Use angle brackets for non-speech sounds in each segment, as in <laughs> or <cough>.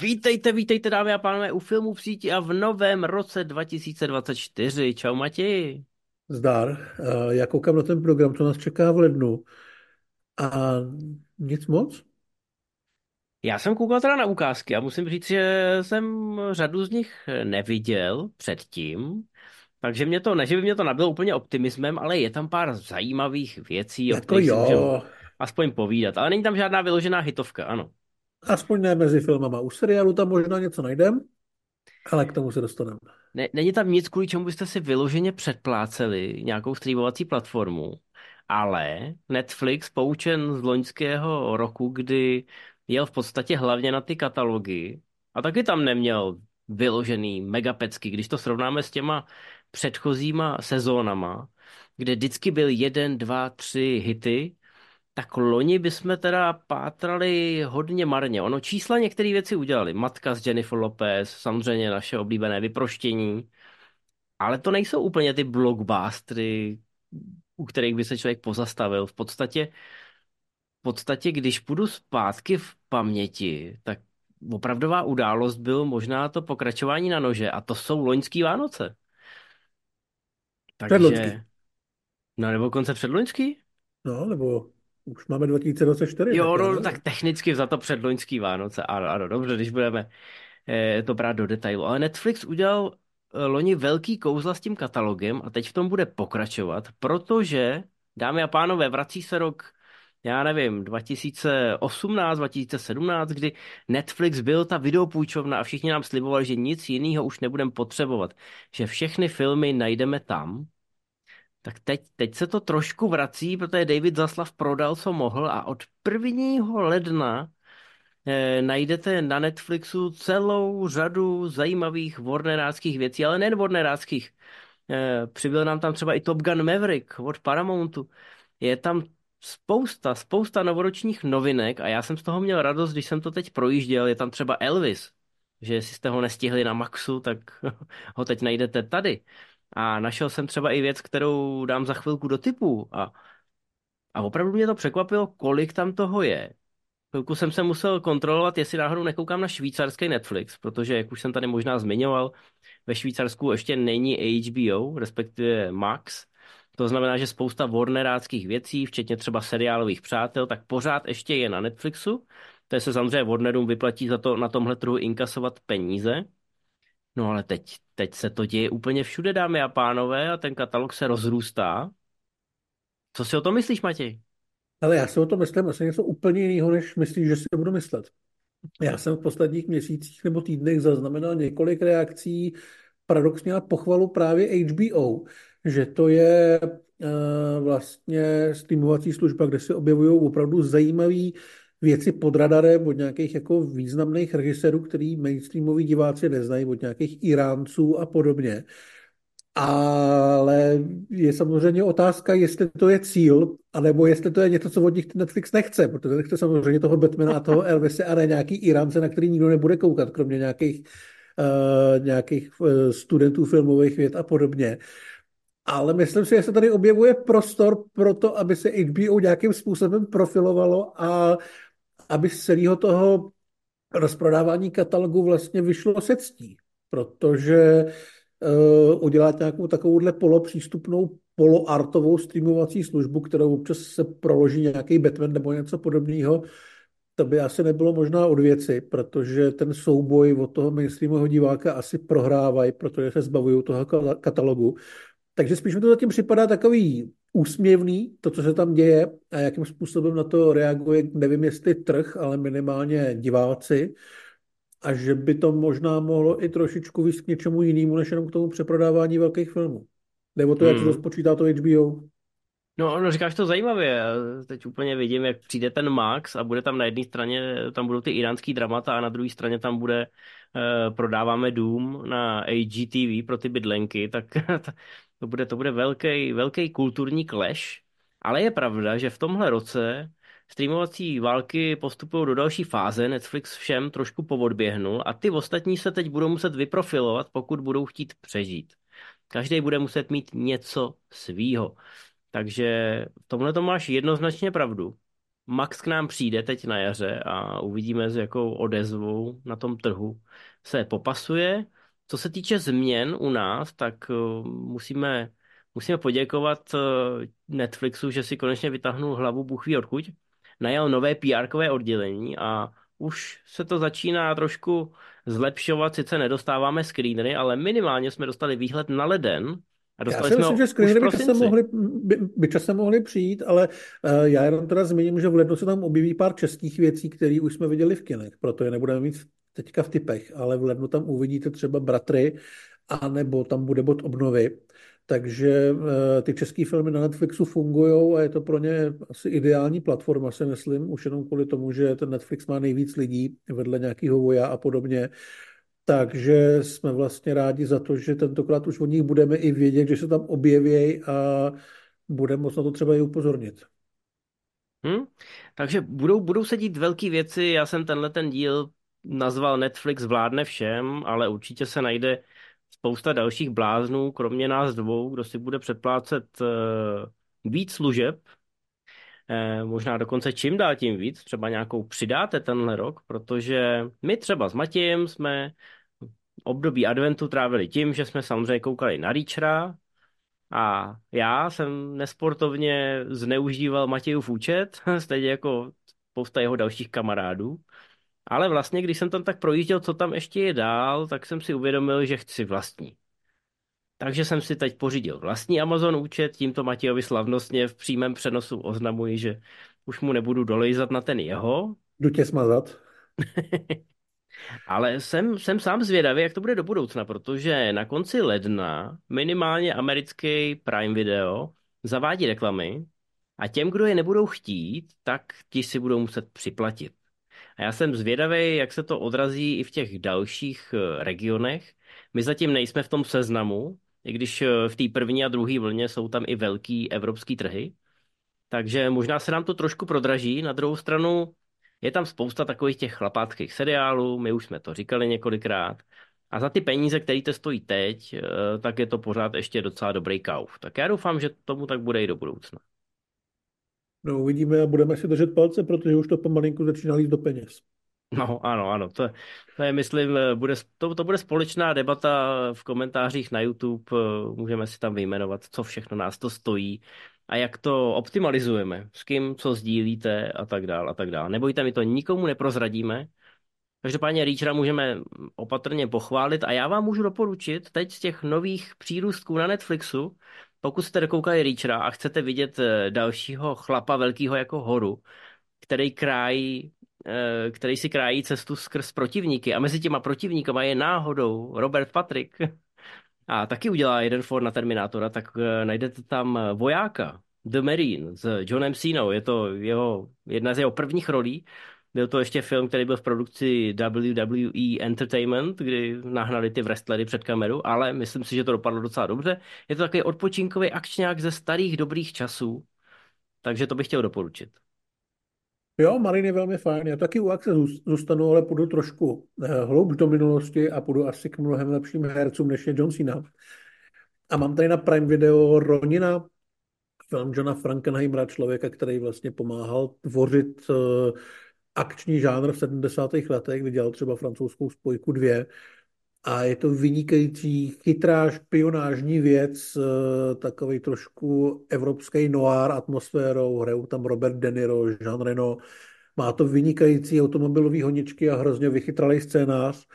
Vítejte, vítejte dámy a pánové u filmu v síti a v novém roce 2024. Čau Matěji. Zdar. Eh, já koukám na ten program, co nás čeká v lednu. A nic moc? Já jsem koukal teda na ukázky a musím říct, že jsem řadu z nich neviděl předtím. Takže mě to, ne, že by mě to nabilo úplně optimismem, ale je tam pár zajímavých věcí, jako o kterých jo. můžeme aspoň povídat. Ale není tam žádná vyložená hitovka, ano. Aspoň ne mezi filmama. U seriálu tam možná něco najdem, ale k tomu se dostaneme. Ne, není tam nic, kvůli čemu byste si vyloženě předpláceli nějakou streamovací platformu, ale Netflix, poučen z loňského roku, kdy jel v podstatě hlavně na ty katalogy a taky tam neměl vyložený megapecky, když to srovnáme s těma předchozíma sezónama, kde vždycky byl jeden, dva, tři hity, tak loni bychom teda pátrali hodně marně. Ono čísla některé věci udělali. Matka s Jennifer Lopez, samozřejmě naše oblíbené vyproštění. Ale to nejsou úplně ty blockbustery, u kterých by se člověk pozastavil. V podstatě, v podstatě, když půjdu zpátky v paměti, tak opravdová událost byl možná to pokračování na nože a to jsou loňský Vánoce. Takže... No nebo konce předloňský? No, nebo už máme 2024. Jo, no, tak technicky za to předloňský Vánoce. Ano, ano, dobře, když budeme eh, to brát do detailu. Ale Netflix udělal eh, loni velký kouzla s tím katalogem a teď v tom bude pokračovat, protože, dámy a pánové, vrací se rok já nevím, 2018, 2017, kdy Netflix byl ta videopůjčovna a všichni nám slibovali, že nic jiného už nebudeme potřebovat, že všechny filmy najdeme tam tak teď, teď se to trošku vrací, protože David Zaslav prodal, co mohl a od 1. ledna eh, najdete na Netflixu celou řadu zajímavých warneráckých věcí, ale nejen warneráckých. Eh, přibyl nám tam třeba i Top Gun Maverick od Paramountu. Je tam spousta, spousta novoročních novinek a já jsem z toho měl radost, když jsem to teď projížděl. Je tam třeba Elvis, že jestli jste ho nestihli na Maxu, tak <laughs> ho teď najdete tady. A našel jsem třeba i věc, kterou dám za chvilku do typu. A, a opravdu mě to překvapilo, kolik tam toho je. Chvilku jsem se musel kontrolovat, jestli náhodou nekoukám na švýcarský Netflix, protože, jak už jsem tady možná zmiňoval, ve Švýcarsku ještě není HBO, respektive Max. To znamená, že spousta warneráckých věcí, včetně třeba seriálových přátel, tak pořád ještě je na Netflixu. To se samozřejmě Warnerům vyplatí za to na tomhle trhu inkasovat peníze. No ale teď, teď se to děje úplně všude, dámy a pánové, a ten katalog se rozrůstá. Co si o tom myslíš, Matěj? Ale já si o tom myslím asi něco úplně jiného, než myslíš, že si budu myslet. Já jsem v posledních měsících nebo týdnech zaznamenal několik reakcí, paradoxně a pochvalu právě HBO, že to je uh, vlastně streamovací služba, kde se objevují opravdu zajímavé věci pod radarem od nějakých jako významných režisérů, který mainstreamoví diváci neznají, od nějakých Iránců a podobně. Ale je samozřejmě otázka, jestli to je cíl, anebo jestli to je něco, co od nich Netflix nechce, protože nechce samozřejmě toho Batmana a toho Elvise a ne nějaký Iránce, na který nikdo nebude koukat, kromě nějakých, uh, nějakých uh, studentů filmových věd a podobně. Ale myslím si, že se tady objevuje prostor pro to, aby se HBO nějakým způsobem profilovalo a aby z celého toho rozprodávání katalogu vlastně vyšlo se ctí, protože uh, udělat nějakou takovouhle polopřístupnou poloartovou streamovací službu, kterou občas se proloží nějaký Batman nebo něco podobného, to by asi nebylo možná od věci, protože ten souboj od toho mainstreamového diváka asi prohrávají, protože se zbavují toho katalogu. Takže spíš mi to zatím připadá takový úsměvný, to, co se tam děje a jakým způsobem na to reaguje, nevím jestli trh, ale minimálně diváci a že by to možná mohlo i trošičku víc k něčemu jinému, než jenom k tomu přeprodávání velkých filmů. Nebo to, jak hmm. se to spočítá to HBO. No, no, říkáš to zajímavě. Teď úplně vidím, jak přijde ten Max a bude tam na jedné straně, tam budou ty iránský dramata a na druhé straně tam bude uh, prodáváme Doom na AGTV pro ty bydlenky, tak <laughs> to bude, to bude velký, velký kulturní clash. Ale je pravda, že v tomhle roce streamovací války postupují do další fáze, Netflix všem trošku povodběhnul a ty ostatní se teď budou muset vyprofilovat, pokud budou chtít přežít. Každý bude muset mít něco svýho. Takže v tomhle to máš jednoznačně pravdu. Max k nám přijde teď na jaře a uvidíme, s jakou odezvou na tom trhu se popasuje. Co se týče změn u nás, tak uh, musíme, musíme poděkovat uh, Netflixu, že si konečně vytáhnul hlavu Bůh ví odkud. Najal nové PR-kové oddělení a už se to začíná trošku zlepšovat. Sice nedostáváme screenery, ale minimálně jsme dostali výhled na leden, a Já si myslím, že screenery by časem, mohli, by, by časem mohli přijít, ale uh, já jenom teda zmíním, že v lednu se tam objeví pár českých věcí, které už jsme viděli v kinech, proto je nebudeme mít teďka v typech, ale v lednu tam uvidíte třeba Bratry, anebo tam bude bod obnovy. Takže uh, ty české filmy na Netflixu fungují a je to pro ně asi ideální platforma, si myslím, už jenom kvůli tomu, že ten Netflix má nejvíc lidí vedle nějakého voja a podobně. Takže jsme vlastně rádi za to, že tentokrát už o nich budeme i vědět, že se tam objeví a budeme moc na to třeba i upozornit. Hm? Takže budou, budou se dít velké věci. Já jsem tenhle ten díl nazval Netflix vládne všem, ale určitě se najde spousta dalších bláznů, kromě nás dvou, kdo si bude předplácet uh, víc služeb, eh, možná dokonce čím dál tím víc, třeba nějakou přidáte tenhle rok, protože my třeba s Matějem jsme období adventu trávili tím, že jsme samozřejmě koukali na Reachera, a já jsem nesportovně zneužíval Matějův účet, <laughs> stejně jako spousta jeho dalších kamarádů. Ale vlastně, když jsem tam tak projížděl, co tam ještě je dál, tak jsem si uvědomil, že chci vlastní. Takže jsem si teď pořídil vlastní Amazon účet, tímto Matějovi slavnostně v přímém přenosu oznamuji, že už mu nebudu dolejzat na ten jeho. Jdu tě smazat. <laughs> Ale jsem, jsem sám zvědavý, jak to bude do budoucna, protože na konci ledna minimálně americký Prime Video zavádí reklamy a těm, kdo je nebudou chtít, tak ti si budou muset připlatit. A já jsem zvědavý, jak se to odrazí i v těch dalších eh, regionech. My zatím nejsme v tom seznamu, i když eh, v té první a druhé vlně jsou tam i velký evropský trhy. Takže možná se nám to trošku prodraží. Na druhou stranu je tam spousta takových těch chlapáckých seriálů, my už jsme to říkali několikrát. A za ty peníze, které to stojí teď, eh, tak je to pořád ještě docela dobrý kauf. Tak já doufám, že tomu tak bude i do budoucna. No uvidíme a budeme si držet palce, protože už to pomalinku začíná líst do peněz. No, ano, ano, to, to je, myslím, bude, to, to bude společná debata v komentářích na YouTube, můžeme si tam vyjmenovat, co všechno nás to stojí a jak to optimalizujeme, s kým co sdílíte a tak dál a tak dál. Nebojte, my to nikomu neprozradíme, Každopádně Reachera můžeme opatrně pochválit a já vám můžu doporučit teď z těch nových přírůstků na Netflixu, pokud jste dokoukali Reachera a chcete vidět eh, dalšího chlapa velkého jako horu, který krájí, eh, který si krájí cestu skrz protivníky a mezi těma protivníkama je náhodou Robert Patrick <laughs> a taky udělá jeden for na Terminátora, tak eh, najdete tam vojáka, The Marine s Johnem Cenou, je to jeho, jedna z jeho prvních rolí byl to ještě film, který byl v produkci WWE Entertainment, kdy nahnali ty wrestlery před kameru, ale myslím si, že to dopadlo docela dobře. Je to takový odpočinkový akčňák ze starých dobrých časů, takže to bych chtěl doporučit. Jo, Marin je velmi fajn. Já taky u akce zůstanu, ale půjdu trošku eh, hloubš do minulosti a půjdu asi k mnohem lepším hercům, než je John Cena. A mám tady na Prime Video Ronina, film Johna Frankenheimera, člověka, který vlastně pomáhal tvořit uh, akční žánr v 70. letech, kdy dělal třeba francouzskou spojku dvě. A je to vynikající, chytrá špionážní věc, eh, takový trošku evropský noir atmosférou, hrajou tam Robert De Niro, Jean Reno, má to vynikající automobilový honičky a hrozně vychytralý scénář.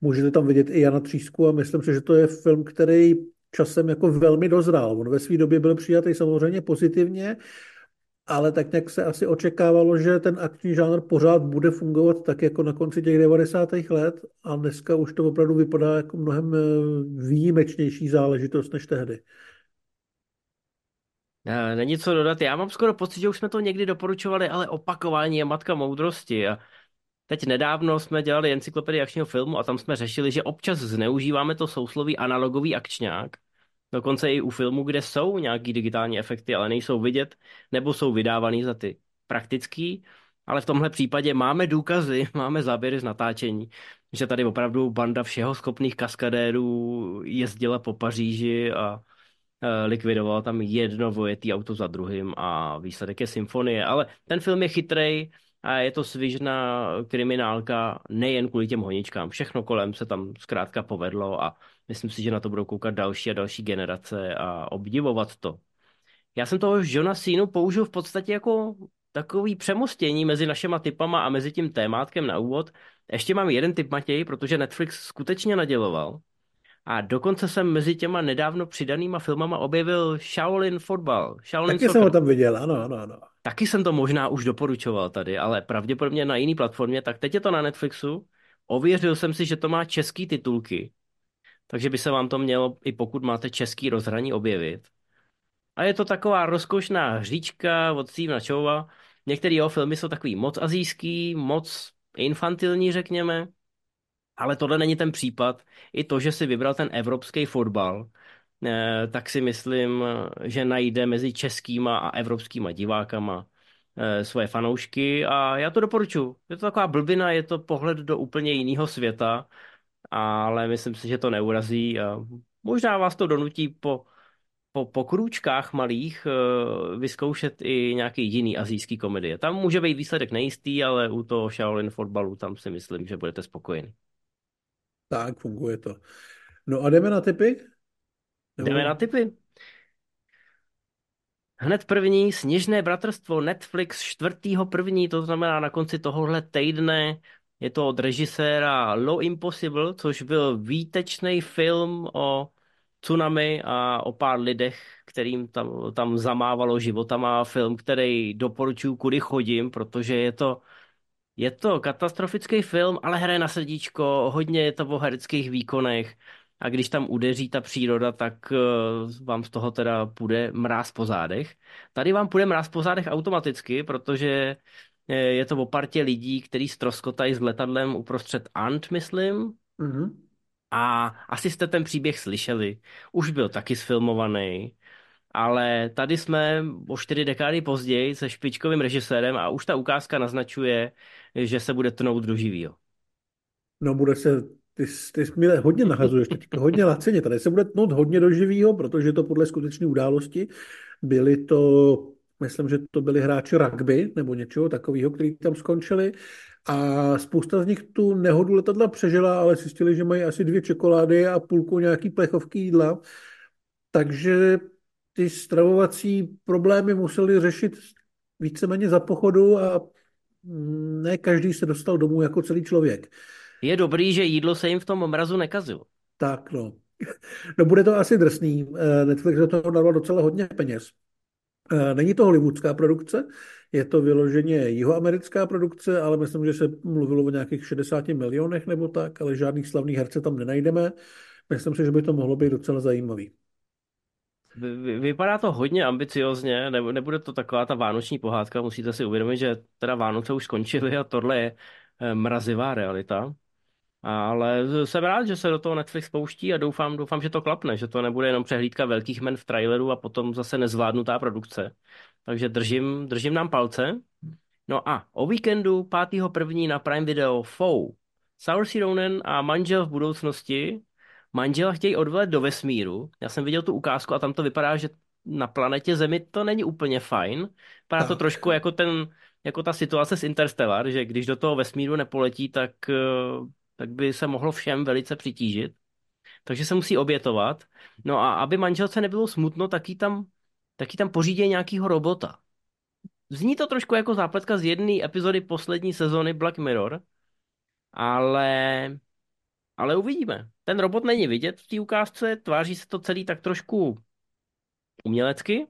Můžete tam vidět i Jana Třísku a myslím si, že to je film, který časem jako velmi dozrál. On ve své době byl přijatý samozřejmě pozitivně, ale tak nějak se asi očekávalo, že ten akční žánr pořád bude fungovat tak jako na konci těch 90. let a dneska už to opravdu vypadá jako mnohem eh, výjimečnější záležitost než tehdy. Eh, není co dodat. Já mám skoro pocit, že už jsme to někdy doporučovali, ale opakování je matka moudrosti. A teď nedávno jsme dělali encyklopedii akčního filmu a tam jsme řešili, že občas zneužíváme to sousloví analogový akčňák Dokonce i u filmů, kde jsou nějaký digitální efekty, ale nejsou vidět, nebo jsou vydávaný za ty praktický, ale v tomhle případě máme důkazy, <laughs> máme záběry z natáčení, že tady opravdu banda všeho schopných kaskadérů jezdila po Paříži a eh, likvidoval tam jedno vojetý auto za druhým a výsledek je symfonie, ale ten film je chytrej a je to svižná kriminálka nejen kvůli těm honičkám. Všechno kolem se tam zkrátka povedlo a myslím si, že na to budou koukat další a další generace a obdivovat to. Já jsem toho Johna Cena použil v podstatě jako takový přemostění mezi našima typama a mezi tím témátkem na úvod. Ještě mám jeden typ, Matěj, protože Netflix skutečně naděloval. A dokonce jsem mezi těma nedávno přidanýma filmama objevil Shaolin Fotbal. Shaolin Taky Soccer. jsem ho tam viděl, ano, ano, ano. Taky jsem to možná už doporučoval tady, ale pravděpodobně na jiný platformě, tak teď je to na Netflixu. Ověřil jsem si, že to má český titulky, takže by se vám to mělo, i pokud máte český rozhraní, objevit. A je to taková rozkošná hříčka od Stevena Chova. Některé jeho filmy jsou takový moc azijský, moc infantilní, řekněme. Ale tohle není ten případ. I to, že si vybral ten evropský fotbal, eh, tak si myslím, že najde mezi českýma a evropskýma divákama eh, svoje fanoušky a já to doporučuji. Je to taková blbina, je to pohled do úplně jiného světa, ale myslím si, že to neurazí a možná vás to donutí po po, po krůčkách malých uh, vyzkoušet i nějaký jiný azijský komedie. Tam může být výsledek nejistý, ale u toho Shaolin fotbalu tam si myslím, že budete spokojeni. Tak, funguje to. No a jdeme na typy? Nebo... Jdeme na typy. Hned první, Sněžné bratrstvo, Netflix čtvrtýho první, to znamená na konci tohohle týdne. Je to od režiséra Low Impossible, což byl výtečný film o tsunami a o pár lidech, kterým tam, tam zamávalo životama. Film, který doporučuji, kudy chodím, protože je to, je to katastrofický film, ale hraje na srdíčko, hodně je to o hereckých výkonech. A když tam udeří ta příroda, tak uh, vám z toho teda půjde mráz po zádech. Tady vám půjde mráz po zádech automaticky, protože eh, je to o partě lidí, kteří stroskotají s letadlem uprostřed Ant, myslím. Mm-hmm. A asi jste ten příběh slyšeli. Už byl taky sfilmovaný. Ale tady jsme o čtyři dekády později se špičkovým režisérem a už ta ukázka naznačuje, že se bude tnout do živýho. No bude se, ty, ty mi hodně nahazuješ teď, hodně lacině. Tady se bude tnout hodně do živýho, protože to podle skutečné události byli to, myslím, že to byli hráči rugby nebo něčeho takového, kteří tam skončili a spousta z nich tu nehodu letadla přežila, ale zjistili, že mají asi dvě čokolády a půlku nějaký plechovky jídla. Takže ty stravovací problémy museli řešit víceméně za pochodu a ne každý se dostal domů jako celý člověk. Je dobrý, že jídlo se jim v tom mrazu nekazilo. Tak, no. <laughs> No bude to asi drsný. Netflix do toho dával docela hodně peněz. Není to hollywoodská produkce, je to vyloženě jihoamerická produkce, ale myslím, že se mluvilo o nějakých 60 milionech nebo tak, ale žádných slavných herce tam nenajdeme. Myslím si, že by to mohlo být docela zajímavý. Vypadá to hodně ambiciozně, nebude to taková ta vánoční pohádka, musíte si uvědomit, že teda Vánoce už skončily a tohle je eh, mrazivá realita. Ale jsem rád, že se do toho Netflix pouští a doufám, doufám, že to klapne, že to nebude jenom přehlídka velkých men v traileru a potom zase nezvládnutá produkce. Takže držím, držím nám palce. No a o víkendu 5.1. na Prime Video Foe. Saoirse Ronan a manžel v budoucnosti manžela chtějí odvelet do vesmíru. Já jsem viděl tu ukázku a tam to vypadá, že na planetě Zemi to není úplně fajn. Vypadá to trošku jako ten, jako ta situace s Interstellar, že když do toho vesmíru nepoletí, tak, eh, tak by se mohlo všem velice přitížit. Takže se musí obětovat. No a aby manželce nebylo smutno, tak jí tam, tak jí tam pořídí nějakýho robota. Zní to trošku jako zápletka z jedné epizody poslední sezóny Black Mirror, ale ale uvidíme. Ten robot není vidět v té ukázce, tváří se to celý tak trošku umělecky,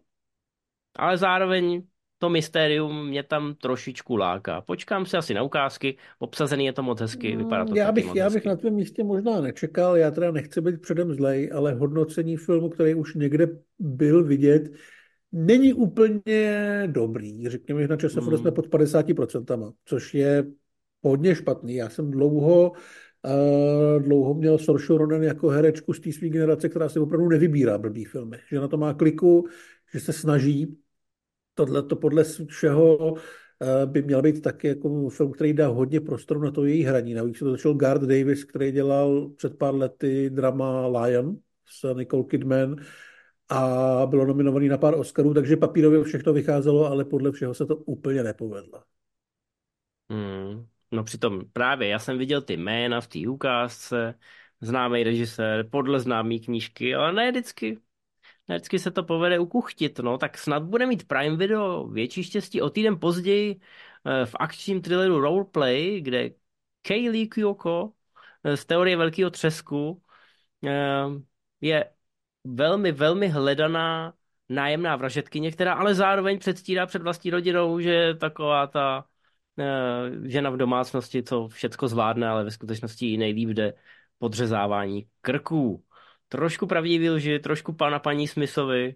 ale zároveň to mystérium mě tam trošičku láká. Počkám si asi na ukázky, obsazený je to moc hezky, vypadá to já bych, moc já hezky. bych na tvém místě možná nečekal, já teda nechci být předem zlej, ale hodnocení filmu, který už někde byl vidět, není úplně dobrý. Řekněme, že na ČSFD hmm. jsme pod 50%, což je hodně špatný. Já jsem dlouho Uh, dlouho měl Saoirse Ronan jako herečku z té své generace, která si opravdu nevybírá blbý filmy. Že na to má kliku, že se snaží. Tohle to podle všeho uh, by měl být taky jako film, který dá hodně prostoru na to její hraní. Navíc se to začal Garth Davis, který dělal před pár lety drama Lion s Nicole Kidman a bylo nominovaný na pár Oscarů, takže papírově všechno vycházelo, ale podle všeho se to úplně nepovedlo. Hmm. No přitom právě já jsem viděl ty jména v té ukázce, známý režisér, podle známé knížky, ale ne vždycky. Vždycky se to povede ukuchtit, no, tak snad bude mít Prime Video větší štěstí. O týden později eh, v akčním thrilleru Roleplay, kde Kaylee Kyoko eh, z teorie velkého třesku eh, je velmi, velmi hledaná nájemná vražetkyně, která ale zároveň předstírá před vlastní rodinou, že je taková ta žena v domácnosti, co všecko zvládne, ale ve skutečnosti jí nejlíp jde podřezávání krků. Trošku pravdivý lži, trošku pana paní Smithovi.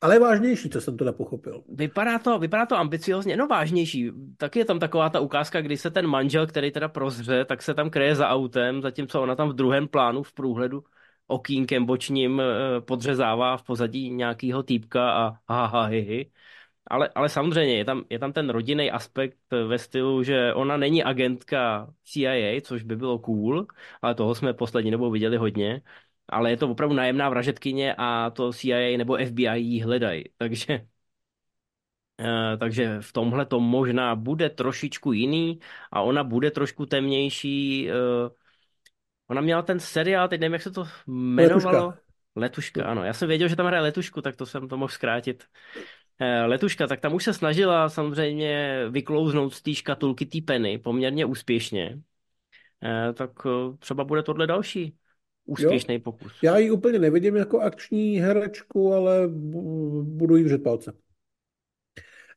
Ale vážnější, co jsem to nepochopil. Vypadá to, vypadá to ambiciozně, no vážnější. Taky je tam taková ta ukázka, kdy se ten manžel, který teda prozře, tak se tam kryje za autem, zatímco ona tam v druhém plánu v průhledu okýnkem bočním eh, podřezává v pozadí nějakýho týpka a ha, ha, hi, hi. Ale, ale samozřejmě je tam, je tam ten rodinný aspekt ve stylu, že ona není agentka CIA, což by bylo cool, ale toho jsme poslední dobou viděli hodně. Ale je to opravdu nájemná vražetkyně a to CIA nebo FBI ji hledají. Takže, eh, takže v tomhle to možná bude trošičku jiný a ona bude trošku temnější. eh, Ona měla ten seriál, teď nevím, jak se to jmenovalo. Letuška. Letuška, ano. Já jsem věděl, že tam hraje Letušku, tak to jsem to mohl zkrátit. Eh, Letuška, tak tam už se snažila samozřejmě vyklouznout z té škatulky té Penny poměrně úspěšně. Tak třeba bude tohle další? Úspěšný pokus. Já ji úplně nevidím jako akční herečku, ale bu- budu jí držet palce.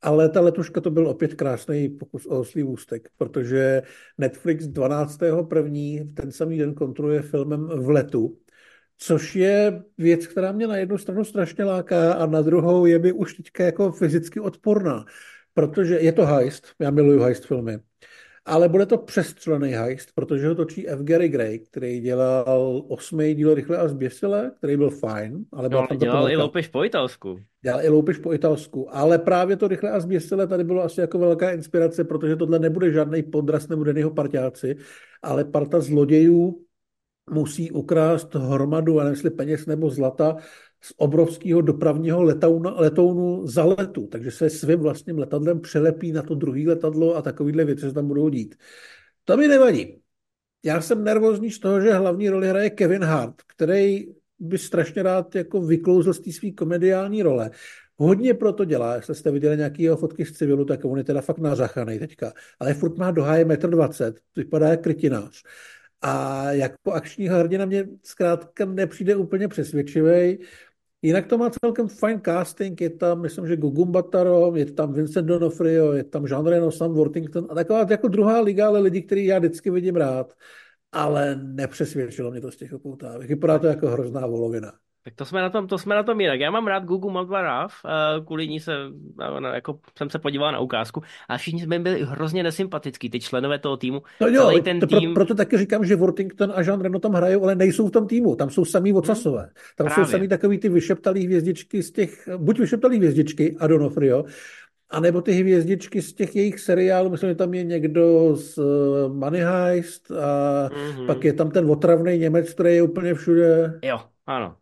Ale ta letuška to byl opět krásný pokus o oslý ústek, protože Netflix 12.1. v ten samý den kontroluje filmem V letu, což je věc, která mě na jednu stranu strašně láká a na druhou je mi už teďka jako fyzicky odporná, protože je to heist, já miluju heist filmy, ale bude to přestřelený heist, protože ho točí F. Gary Gray, který dělal osmý díl Rychle a zběsile, který byl fajn, ale No, byla ale tam ta dělal i loupež po Italsku. Dělal i loupež po italsku, ale právě to rychle a zběsile tady bylo asi jako velká inspirace, protože tohle nebude žádný podraz, nebude jeho parťáci, ale parta zlodějů musí ukrást hromadu, já nevím, peněz nebo zlata z obrovského dopravního letounu, letounu za letu, takže se svým vlastním letadlem přelepí na to druhé letadlo a takovýhle věci se tam budou dít. To mi nevadí. Já jsem nervózní z toho, že hlavní roli hraje Kevin Hart, který by strašně rád jako vyklouzl z té své komediální role. Hodně proto dělá, jestli jste viděli nějaký jeho fotky z civilu, tak on je teda fakt nařachaný teďka. Ale furt má do háje 1,20 m, vypadá jak krytinář. A jako akční hrdina mě zkrátka nepřijde úplně přesvědčivý. Jinak to má celkem fajn casting, je tam, myslím, že Gugum Bataro, je tam Vincent D'Onofrio, je tam Jean Reno, Sam Worthington a taková jako druhá liga, ale lidi, který já vždycky vidím rád. Ale nepřesvědčilo mě to z těch upoutávek. Vypadá to jako hrozná volovina. Tak to jsme na tom, to jsme na tom jinak. Já mám rád Gugu Maldvaraf, kvůli ní se, jako jsem se podíval na ukázku a všichni jsme byli hrozně nesympatický, ty členové toho týmu. No jo, ten to pro, tým, proto taky říkám, že Worthington a Jean Reno tam hrajou, ale nejsou v tom týmu. Tam jsou samý ocasové. Tam Právě. jsou samý takový ty vyšeptalý hvězdičky z těch, buď vyšeptalý hvězdičky a Donofrio, anebo ty hvězdičky z těch jejich seriálů. Myslím, že tam je někdo z eh, Money Heist a Mhm. pak je tam ten otravný Němec, který je úplně všude. jo, ano.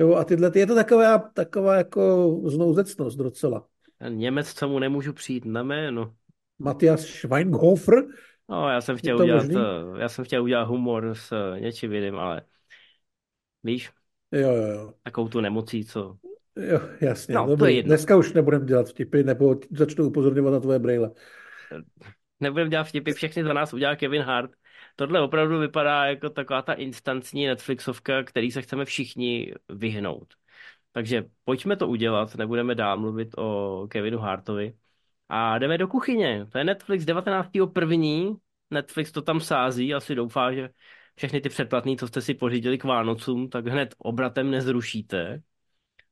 Jo, a tyhle, je to taková, taková jako znouzecnost docela. Ten Němec, co mu nemůžu přijít na jméno. Matthias Schweinhofer, No, já jsem chtěl udělat, možný? eh, já jsem chtěl udělat humor s eh, něčím jiným, ale víš, jo, jo, jo. takovou tu nemocí, co... Jo, jasně, No, to je jedno. Dneska už nebudeme dělat vtipy, nebo začnu upozorňovat na tvoje brejle. Nebudeme dělat vtipy, všechny za nás udělá Kevin Hart. Tohle opravdu vypadá jako taková ta instantní Netflixovka, který se chceme všichni vyhnout. Takže pojďme to udělat, nebudeme dál mluvit o Kevinu Hartovi. A jdeme do kuchyně. To je Netflix 19.1. Netflix to tam sází, asi doufá, že všechny ty předplatný, co jste si pořídili k Vánocům, tak hned obratem nezrušíte.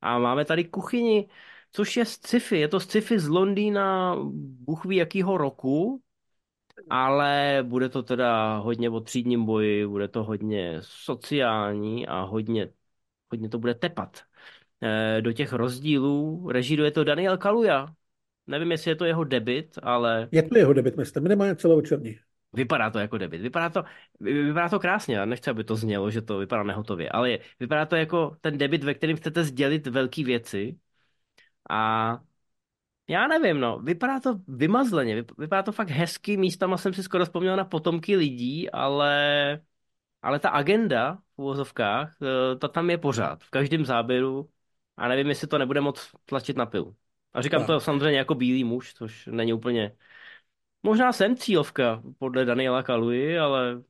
A máme tady kuchyni, což je sci-fi. Je to sci-fi z Londýna, Bůh ví jakýho roku, ale bude to teda hodně o třídním boji, bude to hodně sociální a hodně, hodně to bude tepat. Eh, Do těch rozdílů režíruje to Daniel Kaluja. Nevím, jestli je to jeho debit, ale Je to jeho debit, myslím, minimálně celovečerní. Vypadá to jako debit. Vypadá to, vy- vypadá to krásně. Já nechci, aby to znělo, že to vypadá nehotově, ale je, vypadá to jako ten debit, ve kterém chcete sdělit velké věci. A já nevím, no. Vypadá to vymazleně. vyp- Vypadá to fakt hezky. Místama jsem si skoro vzpomněl na potomky lidí, ale, ale ta agenda v uvozovkách, eh, ta tam je pořád. V každém záběru. A nevím, jestli to nebude moc tlačit na pilu. A říkám to samozřejmě jako bílý muž, což není úplně... Možná jsem cílovka podle Daniela Kaluji, ale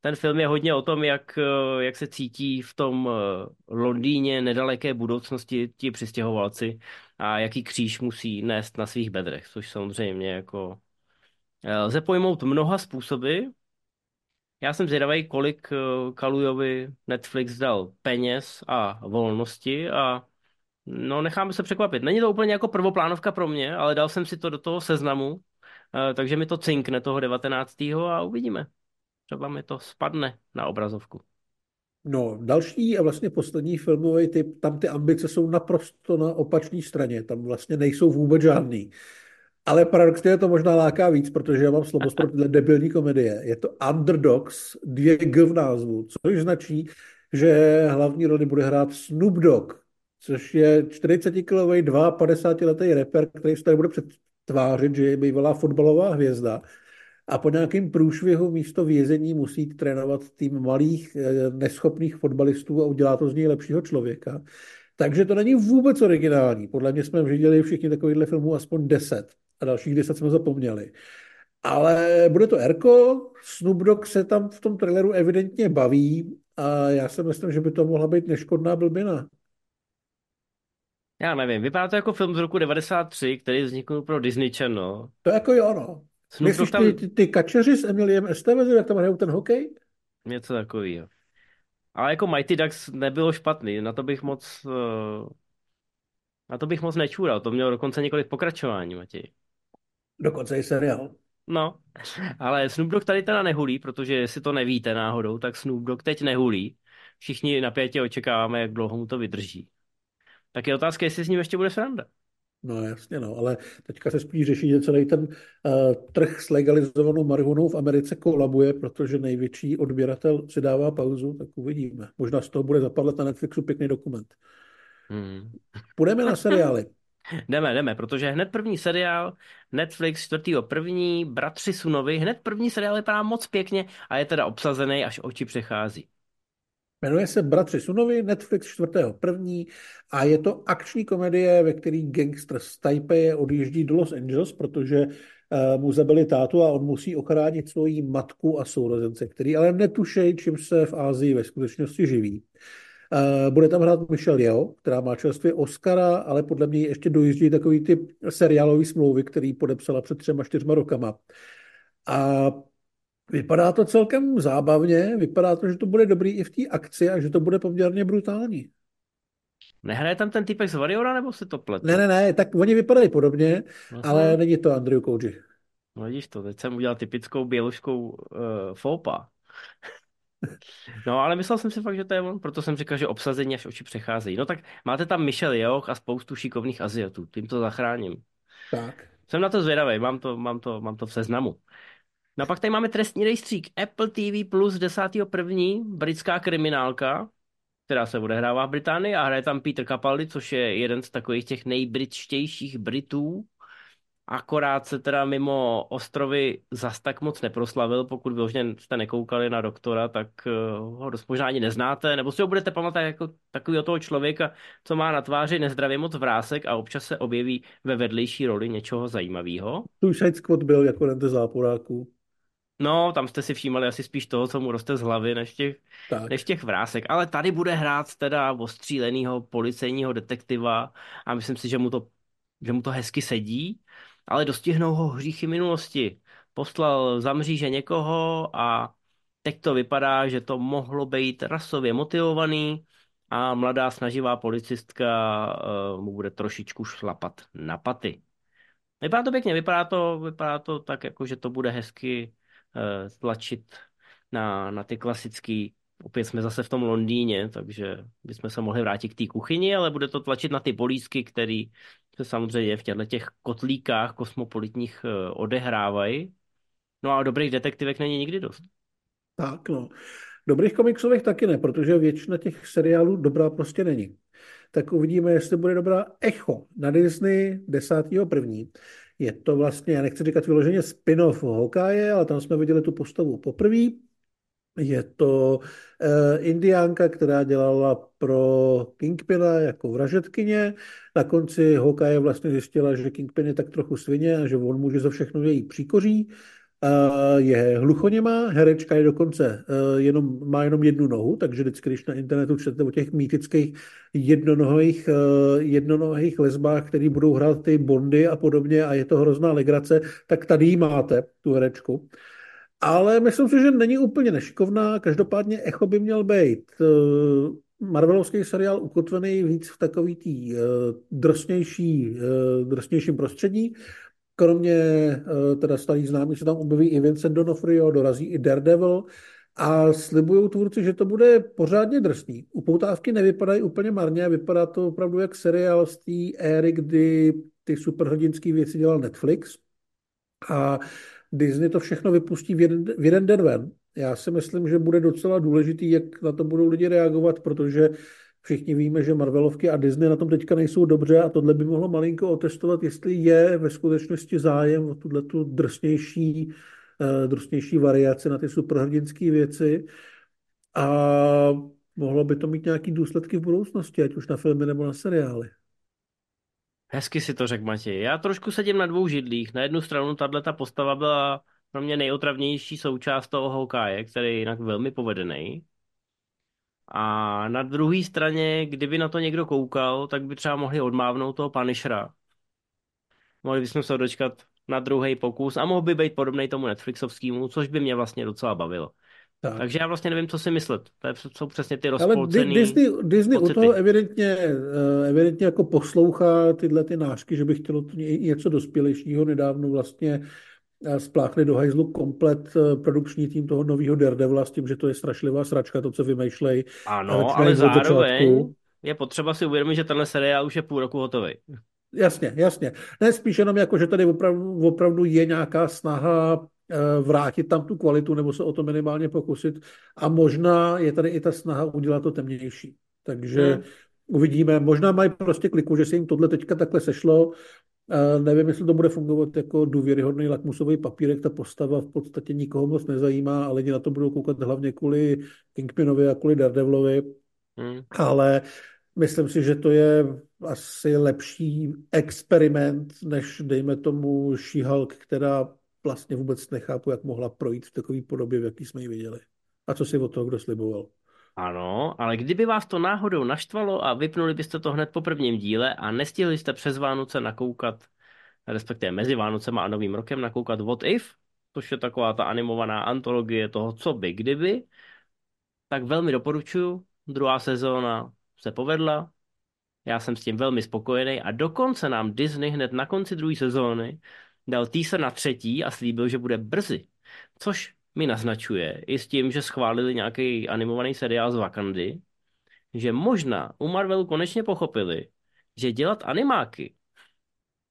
ten film je hodně o tom, jak, eh, jak se cítí v tom eh, Londýně nedaleké budoucnosti ti přistěhovalci a jaký kříž musí nést na svých bedrech, což samozřejmě jako eh, lze pojmout mnoha způsoby. Já jsem zvědavý, kolik eh, Kalujovi Netflix dal peněz a volnosti a no necháme se překvapit. Není to úplně jako prvoplánovka pro mě, ale dal jsem si to do toho seznamu, eh, takže mi to cinkne toho 19. a uvidíme. Třeba mi to spadne na obrazovku. No, další a vlastně poslední filmový typ, tam ty ambice jsou naprosto na opačné straně, tam vlastně nejsou vůbec žádný. Ale paradoxně je to možná láká víc, protože já mám slabost pro tyhle debilní komedie. Je to Underdogs, dvě G v názvu, což značí, že hlavní roli bude hrát Snoop Dogg, což je 40-kilový, 52-letý rapper, který se tady bude přetvářit, že je bývalá fotbalová hvězda a po nějakém průšvihu místo vězení musí trénovat tým malých, eh, neschopných fotbalistů a udělá to z něj lepšího člověka. Takže to není vůbec originální. Podle mě jsme viděli všichni takovýchhle filmů aspoň 10 a dalších 10 jsme zapomněli. Ale bude to Erko, Snoop Dogg se tam v tom traileru evidentně baví a já si myslím, že by to mohla být neškodná blbina. Já nevím, vypadá to jako film z roku 93, který vznikl pro Disney Channel. To jako jo, no. Snoop Myslíš ty, tam ty, ty kačeři s Emiliem Estevezem, jak tam hrajou ten hokej? něco takového. Ale jako Mighty Ducks nebylo špatný, na to bych moc, eh, na to bych moc nečůral, to mělo dokonce několik pokračování, Matěj. Dokonce i seriál. No, <laughs> ale Snoop Dogg tady teda nehulí, protože jestli to nevíte náhodou, tak Snoop Dogg teď nehulí. Všichni napětě očekáváme, jak dlouho mu to vydrží. Tak je otázka, jestli s ním ještě bude sranda. No jasně, no, ale teďka se spíš řeší, že celý ten uh, trh s legalizovanou marihuanou v Americe kolabuje, protože největší odběratel si dává pauzu, tak uvidíme. Možná z toho bude zapadlet na Netflixu pěkný dokument. Hmm. Půjdeme na seriály. <laughs> Jdeme, jdeme, protože hned první seriál, Netflix 4. první, Bratři Sunovi, hned první seriál vypadá moc pěkně a je teda obsazený, až oči přechází. Jmenuje se Bratři Sunovi, Netflix 4.1. a je to akční komedie, ve který gangster z Taipei odjíždí do Los Angeles, protože uh, mu zabili tátu a on musí ochránit svoji matku a sourozence, který ale netušejí, čím se v Ázii ve skutečnosti živí. Uh, bude tam hrát Michelle Yeoh, která má čerstvě Oscara, ale podle mě ještě dojíždí takový typ seriálový smlouvy, který podepsala před třema, čtyřma rokama. A vypadá to celkem zábavně, vypadá to, že to bude dobrý i v té akci a že to bude poměrně brutální. Nehraje tam ten typek z Warriora, nebo si to pletu? Ne, ne, ne, tak oni vypadají podobně, Vlastně, ale není to Andrew Koji. No vidíš to, teď jsem udělal typickou běložskou uh, foupa. No, ale myslel jsem si fakt, že to je on, proto jsem říkal, že obsazení až oči přecházejí. No tak máte tam Michelle Yeoh a spoustu šikovných Aziatů, tím to zachráním. Tak. Jsem na to zvědavý, mám to, mám to, mám to v seznamu. No a pak tady máme trestní rejstřík Apple TV plus 10.1. britská kriminálka, která se odehrává v Británii a hraje tam Peter Capaldi, což je jeden z takových těch nejbritštějších Britů. Akorát se teda mimo ostrovy zas tak moc neproslavil, pokud vyloženě jste nekoukali na doktora, tak eh, ho dost možná ani neznáte, nebo si ho budete pamatovat jako takového toho člověka, co má na tváři nezdravě moc vrásek a občas se objeví ve vedlejší roli něčeho zajímavého. Suicide Squad byl jako jeden ze záporáků. No, tam jste si všímali asi spíš toho, co mu roste z hlavy, než těch, Tak. než těch vrásek. Ale tady bude hrát teda ostřílenýho policejního detektiva a myslím si, že mu to, že mu to hezky sedí, ale dostihnou ho hříchy minulosti. Poslal za mříže někoho a teď to vypadá, že to mohlo být rasově motivovaný a mladá snaživá policistka uh, mu bude trošičku šlapat na paty. Vypadá to pěkně, vypadá to, vypadá to tak, jako že to bude hezky uh, tlačit na, na ty klasický, opět jsme zase v tom Londýně, takže bychom se mohli vrátit k té kuchyni, ale bude to tlačit na ty polísky, který se samozřejmě v těchto těch kotlíkách kosmopolitních uh, odehrávají. No a dobrých detektivek není nikdy dost. Tak, no. Dobrých komiksových taky ne, protože většina těch seriálů dobrá prostě není. Tak uvidíme, jestli bude dobrá Echo na Disney 10.1. Je to vlastně, já nechci říkat vyloženě spin-off Hawkeye, ale tam jsme viděli tu postavu poprvé. Je to uh, indiánka, která dělala pro Kingpina jako vražetkyně. Na konci Hawkeye vlastně zjistila, že Kingpin je tak trochu svině a že on může za všechno její příkoří. Uh, je hluchoněmá, herečka je dokonce uh, jenom, má jenom jednu nohu, takže vždycky, když na internetu čtete o těch mýtických jednonohých, uh, jednonohých lesbách, který budou hrát ty bondy a podobně a je to hrozná legrace, tak tady máte, tu herečku. Ale myslím si, že není úplně nešikovná. Každopádně Echo by měl být Marvelovský seriál ukotvený víc v takový tý drsnější, drsnějším prostředí. Kromě teda starých známých se tam objeví i Vincent Donofrio, dorazí i Daredevil a slibují tvůrci, že to bude pořádně drsný. Upoutávky nevypadají úplně marně, vypadá to opravdu jak seriál z té éry, kdy ty superhrdinské věci dělal Netflix. A Disney to všechno vypustí v jeden, v jeden den ven. Já si myslím, že bude docela důležitý, jak na to budou lidi reagovat, protože všichni víme, že Marvelovky a Disney na tom teďka nejsou dobře a tohle by mohlo malinko otestovat, jestli je ve skutečnosti zájem o tuhle tu drsnější, uh, drsnější variaci na ty superhrdinské věci a mohlo by to mít nějaký důsledky v budoucnosti, ať už na filmy nebo na seriály. Hezky si to řekl, Matěj. Já trošku sedím na dvou židlích. Na jednu stranu tahle ta postava byla pro mě nejotravnější součást toho Hawkeye, který je jinak velmi povedený. A na druhé straně, kdyby na to někdo koukal, tak by třeba mohli odmávnout toho Punishera. Mohli bychom se dočkat na druhý pokus a mohl by být podobný tomu Netflixovskému, což by mě vlastně docela bavilo. Tak. Takže já vlastně nevím, co si myslet. To jsou přesně ty rozpolcený Ale Disney, Disney u toho evidentně, eh, evidentně jako poslouchá tyhle ty nášky, že by chtělo něco dospělejšího. Nedávno vlastně spláchli do hajzlu komplet eh, produkční tým toho nového Daredevila s tím, že to je strašlivá sračka, to, co vymýšlej. Ano, ale zároveň je potřeba si uvědomit, že tenhle seriál už je půl roku hotový. Jasně, jasně. Ne, spíš jenom jako, že tady opravdu, opravdu je nějaká snaha Eh, vrátit tam tu kvalitu nebo se o to minimálně pokusit. A možná je tady i ta snaha udělat to temnější. Takže hmm. uvidíme. Možná mají prostě kliku, že se jim tohle teďka takhle sešlo. Uh, nevím, jestli to bude fungovat jako důvěryhodný lakmusový papírek. Ta postava v podstatě nikoho moc nezajímá, ale lidi na to budou koukat hlavně kvůli Kingpinovi a kvůli Daredevilovi. Hmm. Ale myslím si, že to je asi lepší experiment, než dejme tomu She-Hulk, která vlastně vůbec nechápu, jak mohla projít v takové podobě, v jaký jsme ji viděli. A co si od toho kdo sliboval? Ano, ale kdyby vás to náhodou naštvalo a vypnuli byste to hned po prvním díle a nestihli jste přes Vánoce nakoukat, respektive mezi Vánocema a Novým rokem nakoukat What If, což je taková ta animovaná antologie toho, co by kdyby, tak velmi doporučuji. Druhá sezóna se povedla, já jsem s tím velmi spokojený a dokonce nám Disney hned na konci druhé sezóny dal teaser na třetí a slíbil, že bude brzy. Což mi naznačuje i s tím, že schválili nějaký animovaný seriál z Wakandy, že možná u Marvelu konečně pochopili, že dělat animáky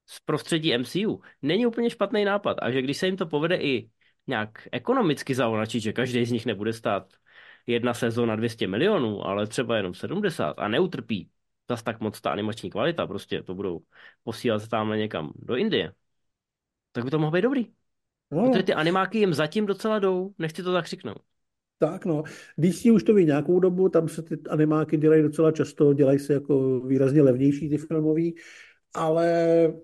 z prostředí MCU není úplně špatný nápad a že když se jim to povede i nějak ekonomicky zaonačit, že každý z nich nebude stát jedna sezóna 200 milionů, ale třeba jenom 70 a neutrpí zas tak moc ta animační kvalita, prostě to budou posílat tam někam do Indie, tak by to mohlo být dobrý. No. Protože ty animáky jim zatím docela jdou, nechci to zakřiknout. Tak no, DC už to ví nějakou dobu, tam se ty animáky dělají docela často, dělají se jako výrazně levnější ty filmový, ale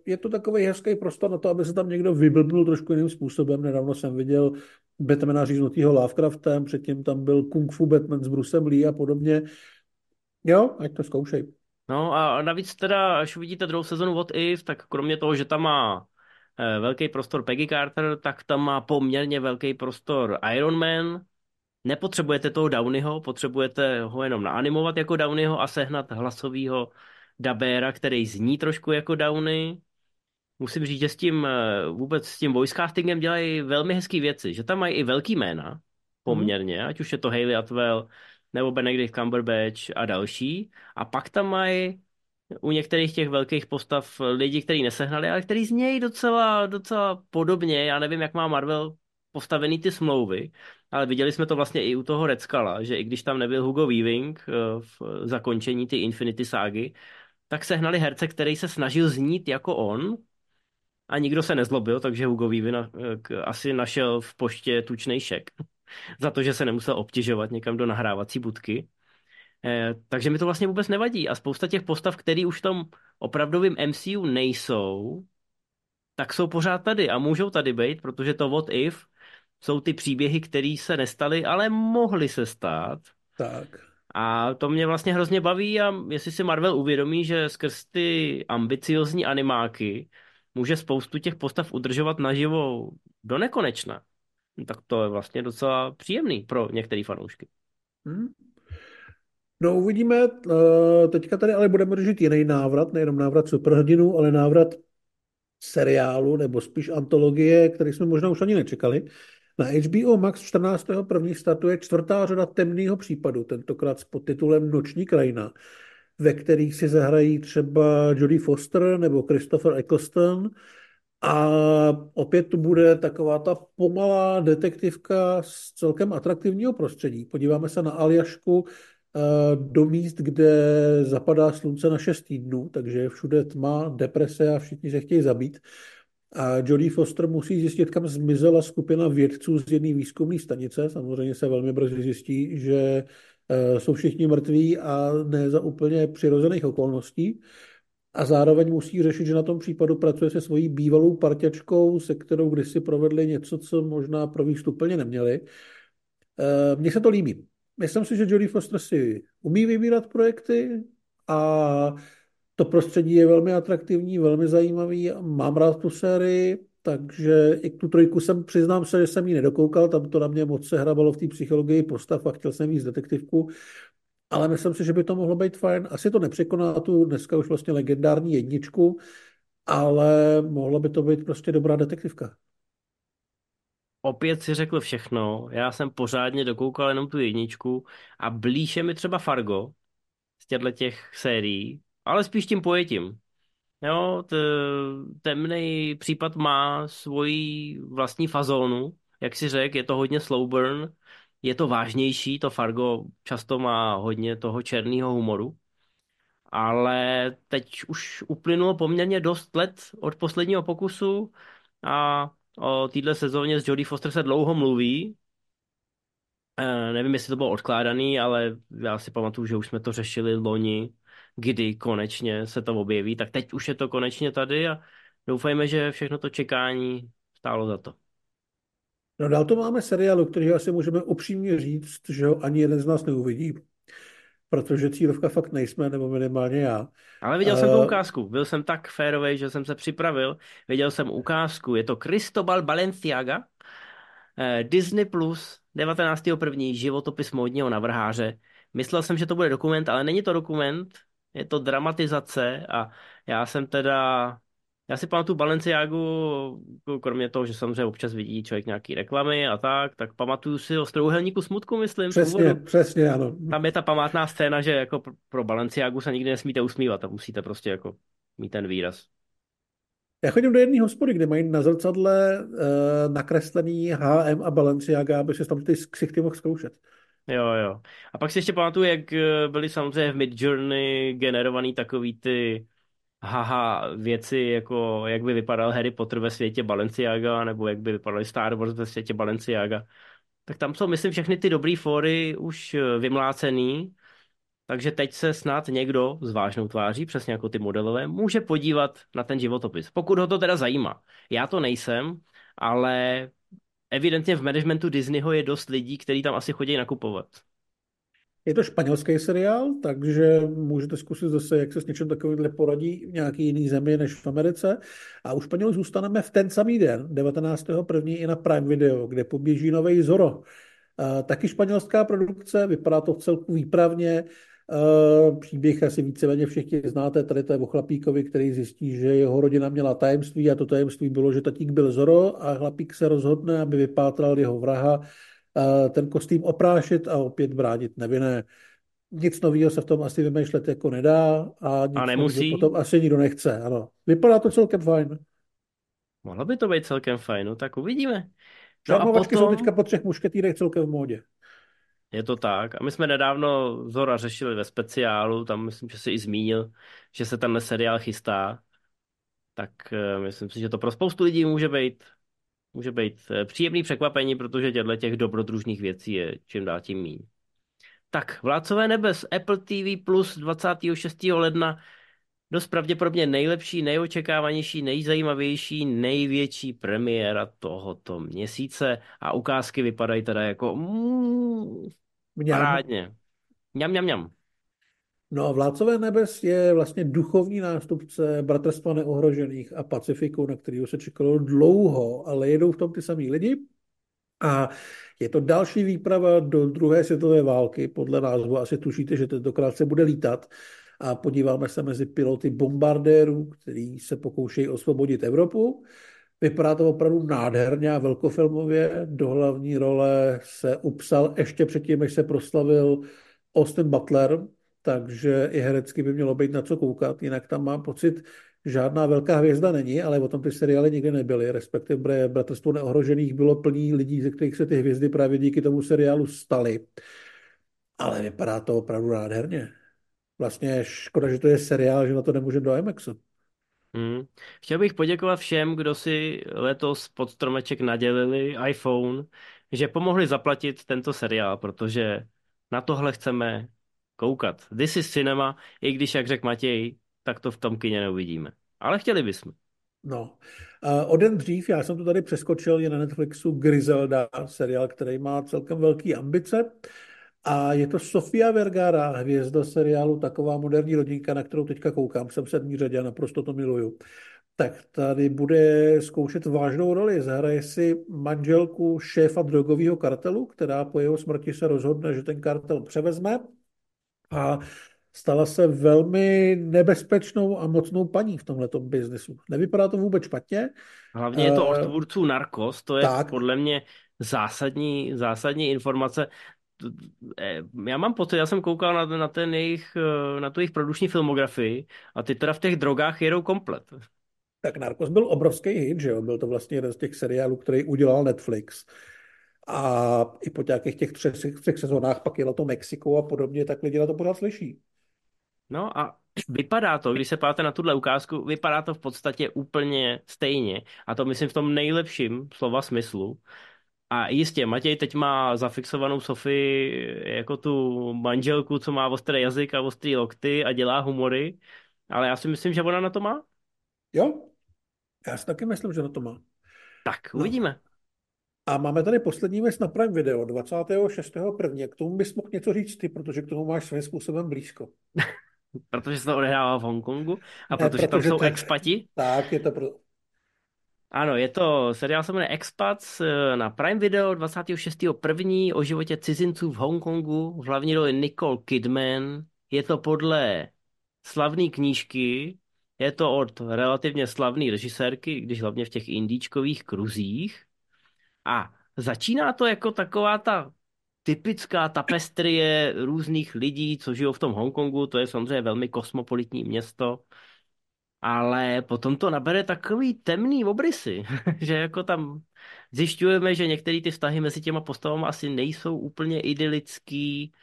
je to takový hezký prostor na to, aby se tam někdo vyblbnul trošku jiným způsobem. Nedávno jsem viděl Batmana říznutýho Lovecraftem, předtím tam byl Kung Fu Batman s Brucem Lee a podobně. Jo, ať to zkoušej. No a navíc teda, až uvidíte druhou sezonu What If, tak kromě toho, že tam má velký prostor Peggy Carter, tak tam má poměrně velký prostor Iron Man. Nepotřebujete toho Downeyho, potřebujete ho jenom naanimovat jako Downeyho a sehnat hlasového dabéra, který zní trošku jako Downey. Musím říct, že s tím eh, vůbec s tím voice castingem dělají velmi hezké věci, že tam mají i velký jména poměrně, mm. ať už je to Hayley Atwell nebo Benedict Cumberbatch a další. A pak tam mají u některých těch velkých postav lidi, kteří nesehnali, ale kteří znějí docela, docela podobně. Já nevím, jak má Marvel postavený ty smlouvy, ale viděli jsme to vlastně i u toho Reckala, že i když tam nebyl Hugo Weaving eh, v zakončení ty Infinity ságy, tak sehnali herce, který se snažil znít jako on a nikdo se nezlobil, takže Hugo Weaving eh, asi našel v poště tučný šek <laughs> za to, že se nemusel obtěžovat někam do nahrávací budky. Eh, takže mi to vlastně vůbec nevadí. A spousta těch postav, které už v tom opravdovém MCU nejsou, tak jsou pořád tady a můžou tady být, protože to What If jsou ty příběhy, které se nestaly, ale mohly se stát. Tak. A to mě vlastně hrozně baví a jestli si Marvel uvědomí, že skrz ty ambiciozní animáky může spoustu těch postav udržovat naživo do nekonečna, tak to je vlastně docela příjemný pro některé fanoušky. Hmm. No uvidíme, eh, teďka tady ale budeme držet jiný návrat, nejenom návrat superhrdinů, ale návrat seriálu, nebo spíš antologie, který jsme možná už ani nečekali. Na HBO Max 14. první startuje čtvrtá řada temného případu, tentokrát s podtitulem Noční krajina, ve kterých si zahrají třeba Jodie Foster nebo Christopher Eccleston, a opět tu bude taková ta pomalá detektivka z celkem atraktivního prostředí. Podíváme se na Aljašku, do míst, kde zapadá slunce na 6 týdnů, takže je všude tma, deprese a všichni se chtějí zabít. A Jodie Foster musí zjistit, kam zmizela skupina vědců z jedné výzkumné stanice. Samozřejmě se velmi brzy zjistí, že eh, jsou všichni mrtví a ne za úplně přirozených okolností. A zároveň musí řešit, že na tom případu pracuje se svojí bývalou parťačkou, se kterou kdysi provedli něco, co možná pro výstup neměli. Eh, mně se to líbí myslím si, že Jodie Foster si umí vybírat projekty a to prostředí je velmi atraktivní, velmi zajímavý. Mám rád tu sérii, takže i tu trojku jsem, přiznám se, že jsem ji nedokoukal, tam to na mě moc se hrabalo v té psychologii postav a chtěl jsem víc detektivku, ale myslím si, že by to mohlo být fajn. Asi to nepřekoná tu dneska už vlastně legendární jedničku, ale mohla by to být prostě dobrá detektivka opět si řekl všechno. Já jsem pořádně dokoukal jenom tu jedničku a blíže mi třeba Fargo z těchto těch sérií, ale spíš tím pojetím. Jo, temný případ má svoji vlastní fazónu, jak si řekl, je to hodně slow burn, je to vážnější, to Fargo často má hodně toho černého humoru, ale teď už uplynulo poměrně dost let od posledního pokusu a O téhle sezóně s Jodie Foster se dlouho mluví. E, nevím, jestli to bylo odkládaný, ale já si pamatuju, že už jsme to řešili loni, kdy konečně se to objeví. Tak teď už je to konečně tady a doufejme, že všechno to čekání stálo za to. No dál to máme seriálu, který asi můžeme upřímně říct, že ho ani jeden z nás neuvidí, protože cílovka fakt nejsme, nebo minimálně já. Ale viděl uh, jsem tu ukázku, byl jsem tak férový, že jsem se připravil, viděl jsem ukázku, je to Cristobal Balenciaga, eh, Disney Plus, 19.1. životopis módního navrháře. Myslel jsem, že to bude dokument, ale není to dokument, je to dramatizace a já jsem teda já si pamatuju Balenciagu, kromě toho, že samozřejmě občas vidí člověk nějaký reklamy a tak, tak pamatuju si o Strouhelníku smutku, myslím. Přesně, přesně, ano. Tam je ta památná scéna, že jako pro Balenciagu se nikdy nesmíte usmívat a musíte prostě jako mít ten výraz. Já chodím do jedné hospody, kde mají na zrcadle uh, nakreslený HM a Balenciaga, aby se tam ty ksichty mohl zkoušet. Jo, jo. A pak si ještě pamatuju, jak eh, byly samozřejmě v Midjourney generovaný takový ty haha věci, jako jak by vypadal Harry Potter ve světě Balenciaga, nebo jak by vypadal Star Wars ve světě Balenciaga. Tak tam jsou, myslím, všechny ty dobré fóry už eh, vymlácený, takže teď se snad někdo s vážnou tváří, přesně jako ty modelové, může podívat na ten životopis. Pokud ho to teda zajímá. Já to nejsem, ale evidentně v managementu Disneyho je dost lidí, kteří tam asi chodí nakupovat. Je to španělský seriál, takže můžete zkusit zase, jak se s něčím takovýmhle poradí v nějaký jiný zemi než v Americe. A u Španělů zůstaneme v ten samý den, 19.1. i na Prime Video, kde poběží nový Zoro. Taky španělská produkce, vypadá to celku výpravně. Příběh asi víceméně všichni znáte, tady to je o chlapíkovi, který zjistí, že jeho rodina měla tajemství a to tajemství bylo, že tatík byl Zoro a chlapík se rozhodne, aby vypátral jeho vraha ten kostým oprášit a opět bránit nevinné. Nic nového se v tom asi vymýšlet jako nedá a nic a nemusí. potom asi nikdo nechce. Ano. Vypadá to celkem fajn. Mohlo by to být celkem fajn, no tak uvidíme. No a Šermovačky jsou teďka potom, po třech mušketýrech celkem v módě. je to tak, a my jsme nedávno Zora řešili ve speciálu, tam myslím, že si i zmínil, že se ten seriál chystá, tak eh, myslím si, že to pro spoustu lidí může být, může být eh, příjemný překvapení, protože těchto těch dobrodružných věcí je čím dál tím míň. Tak, Vládcové nebes, Apple TV Plus 26. ledna, dost pravděpodobně nejlepší, nejočekávanější, nejzajímavější, největší premiéra tohoto měsíce a ukázky vypadají teda jako mm, parádně. Mňam, mňam, mňam. No a Vládcové nebes je vlastně duchovní nástupce Bratrstva neohrožených a Pacifiku, na kterého se čekalo dlouho, ale jedou v tom ty samý lidi. A je to další výprava do druhé světové války. Podle názvu asi tušíte, že tentokrát se bude lítat. A podíváme se mezi piloty bombardérů, který se pokoušejí osvobodit Evropu. Vypadá to opravdu nádherně a velkofilmově. Do hlavní role se upsal ještě předtím, než se proslavil Austin Butler, takže i herecky by mělo být na co koukat. Jinak tam mám pocit, žádná velká hvězda není, ale o tom ty seriály nikdy nebyly. Respektive Bratrstvo neohrožených bylo plný lidí, ze kterých se ty hvězdy právě díky tomu seriálu staly. Ale vypadá to opravdu nádherně. Vlastně škoda, že to je seriál, že na to nemůžeme do IMAXu. Hmm. Chtěl bych poděkovat všem, kdo si letos pod stromeček nadělili iPhone, že pomohli zaplatit tento seriál, protože na tohle chceme koukat. This is cinema, i když, jak řekl Matěj, tak to v tom kině neuvidíme. Ale chtěli bychom. No, uh, o den dřív, já jsem to tady přeskočil, je na Netflixu Griselda, seriál, který má celkem velké ambice. A je to Sofia Vergara, hvězda seriálu Taková moderní rodinka, na kterou teďka koukám. Jsem v sedmý řadě a naprosto to miluju. Tak tady bude zkoušet vážnou roli. Zahraje si manželku šéfa drogového kartelu, která po jeho smrti se rozhodne, že ten kartel převezme. A stala se velmi nebezpečnou a mocnou paní v tomhle biznesu. Nevypadá to vůbec špatně. Hlavně je to od tvůrců Narcos, to je tak. podle mě zásadní, zásadní informace. Eh, já mám pocit, já jsem koukal na, na, ten jejich, eh, na tu jejich produční filmografii a ty teda v těch drogách jedou komplet. Tak Narcos byl obrovský hit, že jo? Byl to vlastně jeden z těch seriálů, který udělal Netflix. A i po nějakých těch třech, třech sezónách pak jelo to Mexiko a podobně, tak lidi na to pořád slyší. No a vypadá to, když se páte na tuhle ukázku, vypadá to v podstatě úplně stejně. A to myslím v tom nejlepším slova smyslu. A jistě, Matěj teď má zafixovanou Sofii jako tu manželku, co má ostrý jazyk a ostrý lokty a dělá humory, ale já si myslím, že ona na to má. Jo, já si taky myslím, že na to má. Tak, uvidíme. No. A máme tady poslední věc na Prime Video, 26.1. K tomu bys mohl něco říct ty, protože k tomu máš svým způsobem blízko. <laughs> protože se to odehrává v Hongkongu a ne, protože, protože tam jsou to... expati. Tak, je to pro... Ano, je to, seriál se jmenuje Expats eh, na Prime Video 26.1. o životě cizinců v Hongkongu, v hlavní roli Nicole Kidman. Je to podle slavné knížky, je to od relativně slavné režisérky, když hlavně v těch indíčkových kruzích. A začíná to jako taková ta typická tapestrie různých lidí, co žijou v tom Hongkongu, to je samozřejmě velmi kosmopolitní město, ale potom to nabere takový temný obrysy, <laughs> že jako tam zjišťujeme, že některé ty vztahy mezi těma postavami asi nejsou úplně idylický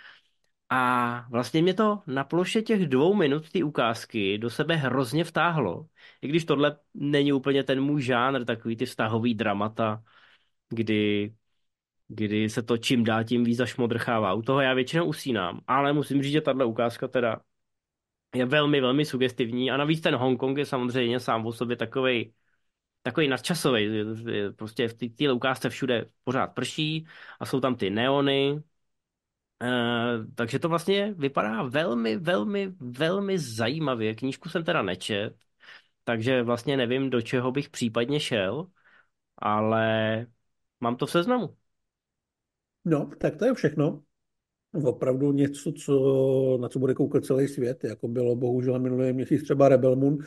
a vlastně mě to na ploše těch dvou minut ty ukázky do sebe hrozně vtáhlo. I když tohle není úplně ten můj žánr, takový ty vztahový dramata, kdy, kdy se to čím dá tím víc zašmodrchává. U toho já většinou usínám, ale musím říct, že tahle ukázka teda je velmi, velmi sugestivní a navíc ten Hongkong je samozřejmě sám o sobě takovej, takový nadčasový. Prostě v té ukázce všude pořád prší a jsou tam ty neony, Uh, takže to vlastně vypadá velmi, velmi, velmi zajímavě. Knížku jsem teda nečet, takže vlastně nevím, do čeho bych případně šel, ale mám to v seznamu. No, tak to je všechno. Opravdu něco, co, na co bude koukat celý svět, jako bylo bohužel minulý měsíc třeba Rebel Moon.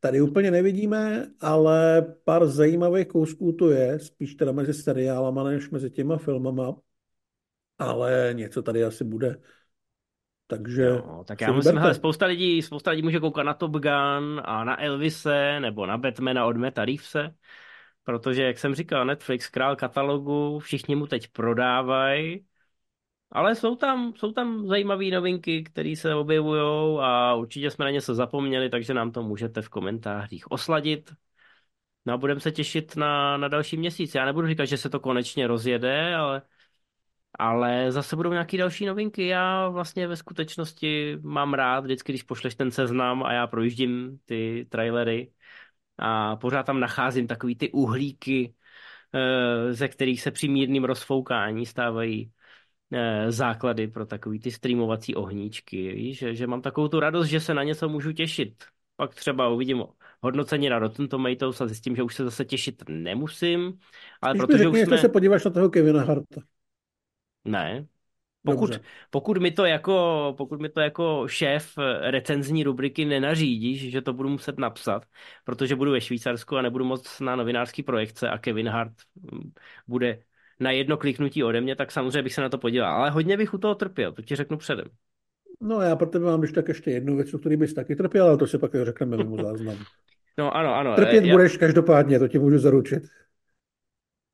Tady úplně nevidíme, ale pár zajímavých kousků to je, spíš teda mezi seriálama než mezi těma filmama, ale něco tady asi bude. Takže no, tak já musím, hele, spousta lidí, spousta lidí může koukat na Top Gun a na Elvise nebo na Batmana od Meta Reevese Protože, jak jsem říkal, Netflix, král katalogu, všichni mu teď prodávají, ale jsou tam, jsou tam zajímavé novinky, které se objevují a určitě jsme na něco zapomněli, takže nám to můžete v komentářích osladit. No a budeme se těšit na, na další měsíc. Já nebudu říkat, že se to konečně rozjede, ale, ale zase budou nějaké další novinky. Já vlastně ve skutečnosti mám rád vždycky, když pošleš ten seznam a já projíždím ty trailery a pořád tam nacházím takový ty uhlíky, eh, ze kterých se při mírným rozfoukání stávají eh, základy pro takový ty streamovací ohníčky. Víš, že, že mám takovou tu radost, že se na něco můžu těšit. Pak třeba uvidím hodnocení na Rotten Tomatoes a zjistím, že už se zase těšit nemusím, ale Když mi protože řekni, už jsme... se podíváš na toho Kevina Harta. Ne, pokud, Dobře. pokud, mi to jako, pokud mi to jako šéf eh, recenzní rubriky nenařídíš, že to budu muset napsat, protože budu ve Švýcarsku a nebudu moc na novinářský projekce a Kevin Hart mm, bude na jedno kliknutí ode mě, tak samozřejmě bych se na to podíval. Ale hodně bych u toho trpěl, to ti řeknu předem. No já pro tebe mám když tak ještě jednu věc, o který bys taky trpěl, ale to si pak řekneme mimo záznam. <laughs> No ano, ano. Trpět eh, já, budeš každopádně, to ti můžu zaručit.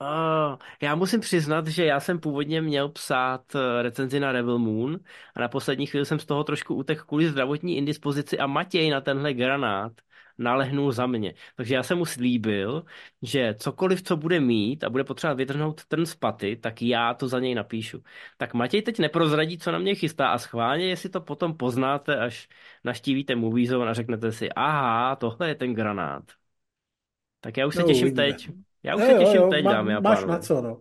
Oh, já musím přiznat, že já jsem původně měl psát eh, recenzi na Rebel Moon a na poslední chvíli jsem z toho trošku utek kvůli zdravotní indispozici a Matěj na tenhle granát nalehnul za mě. Takže já jsem mu slíbil, že cokoliv, co bude mít a bude potřebovat vytrhnout trn z paty, tak já to za něj napíšu. Tak Matěj teď neprozradí, co na mě chystá a schválně, jestli to potom poznáte, až naštívíte Movie Zone a řeknete si, aha, tohle je ten granát. Tak já už se No, těším uvidíme. teď. Já už Jo, se těším jo, teď, má- dámy a máš pánové. na co, no.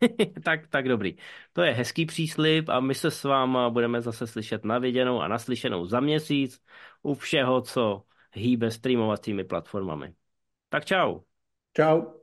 <laughs> tak, tak dobrý. To je hezký příslip a my se s váma budeme zase slyšet na viděnou a naslyšenou za měsíc u všeho, co hýbe streamovacími platformami. Tak čau. Čau.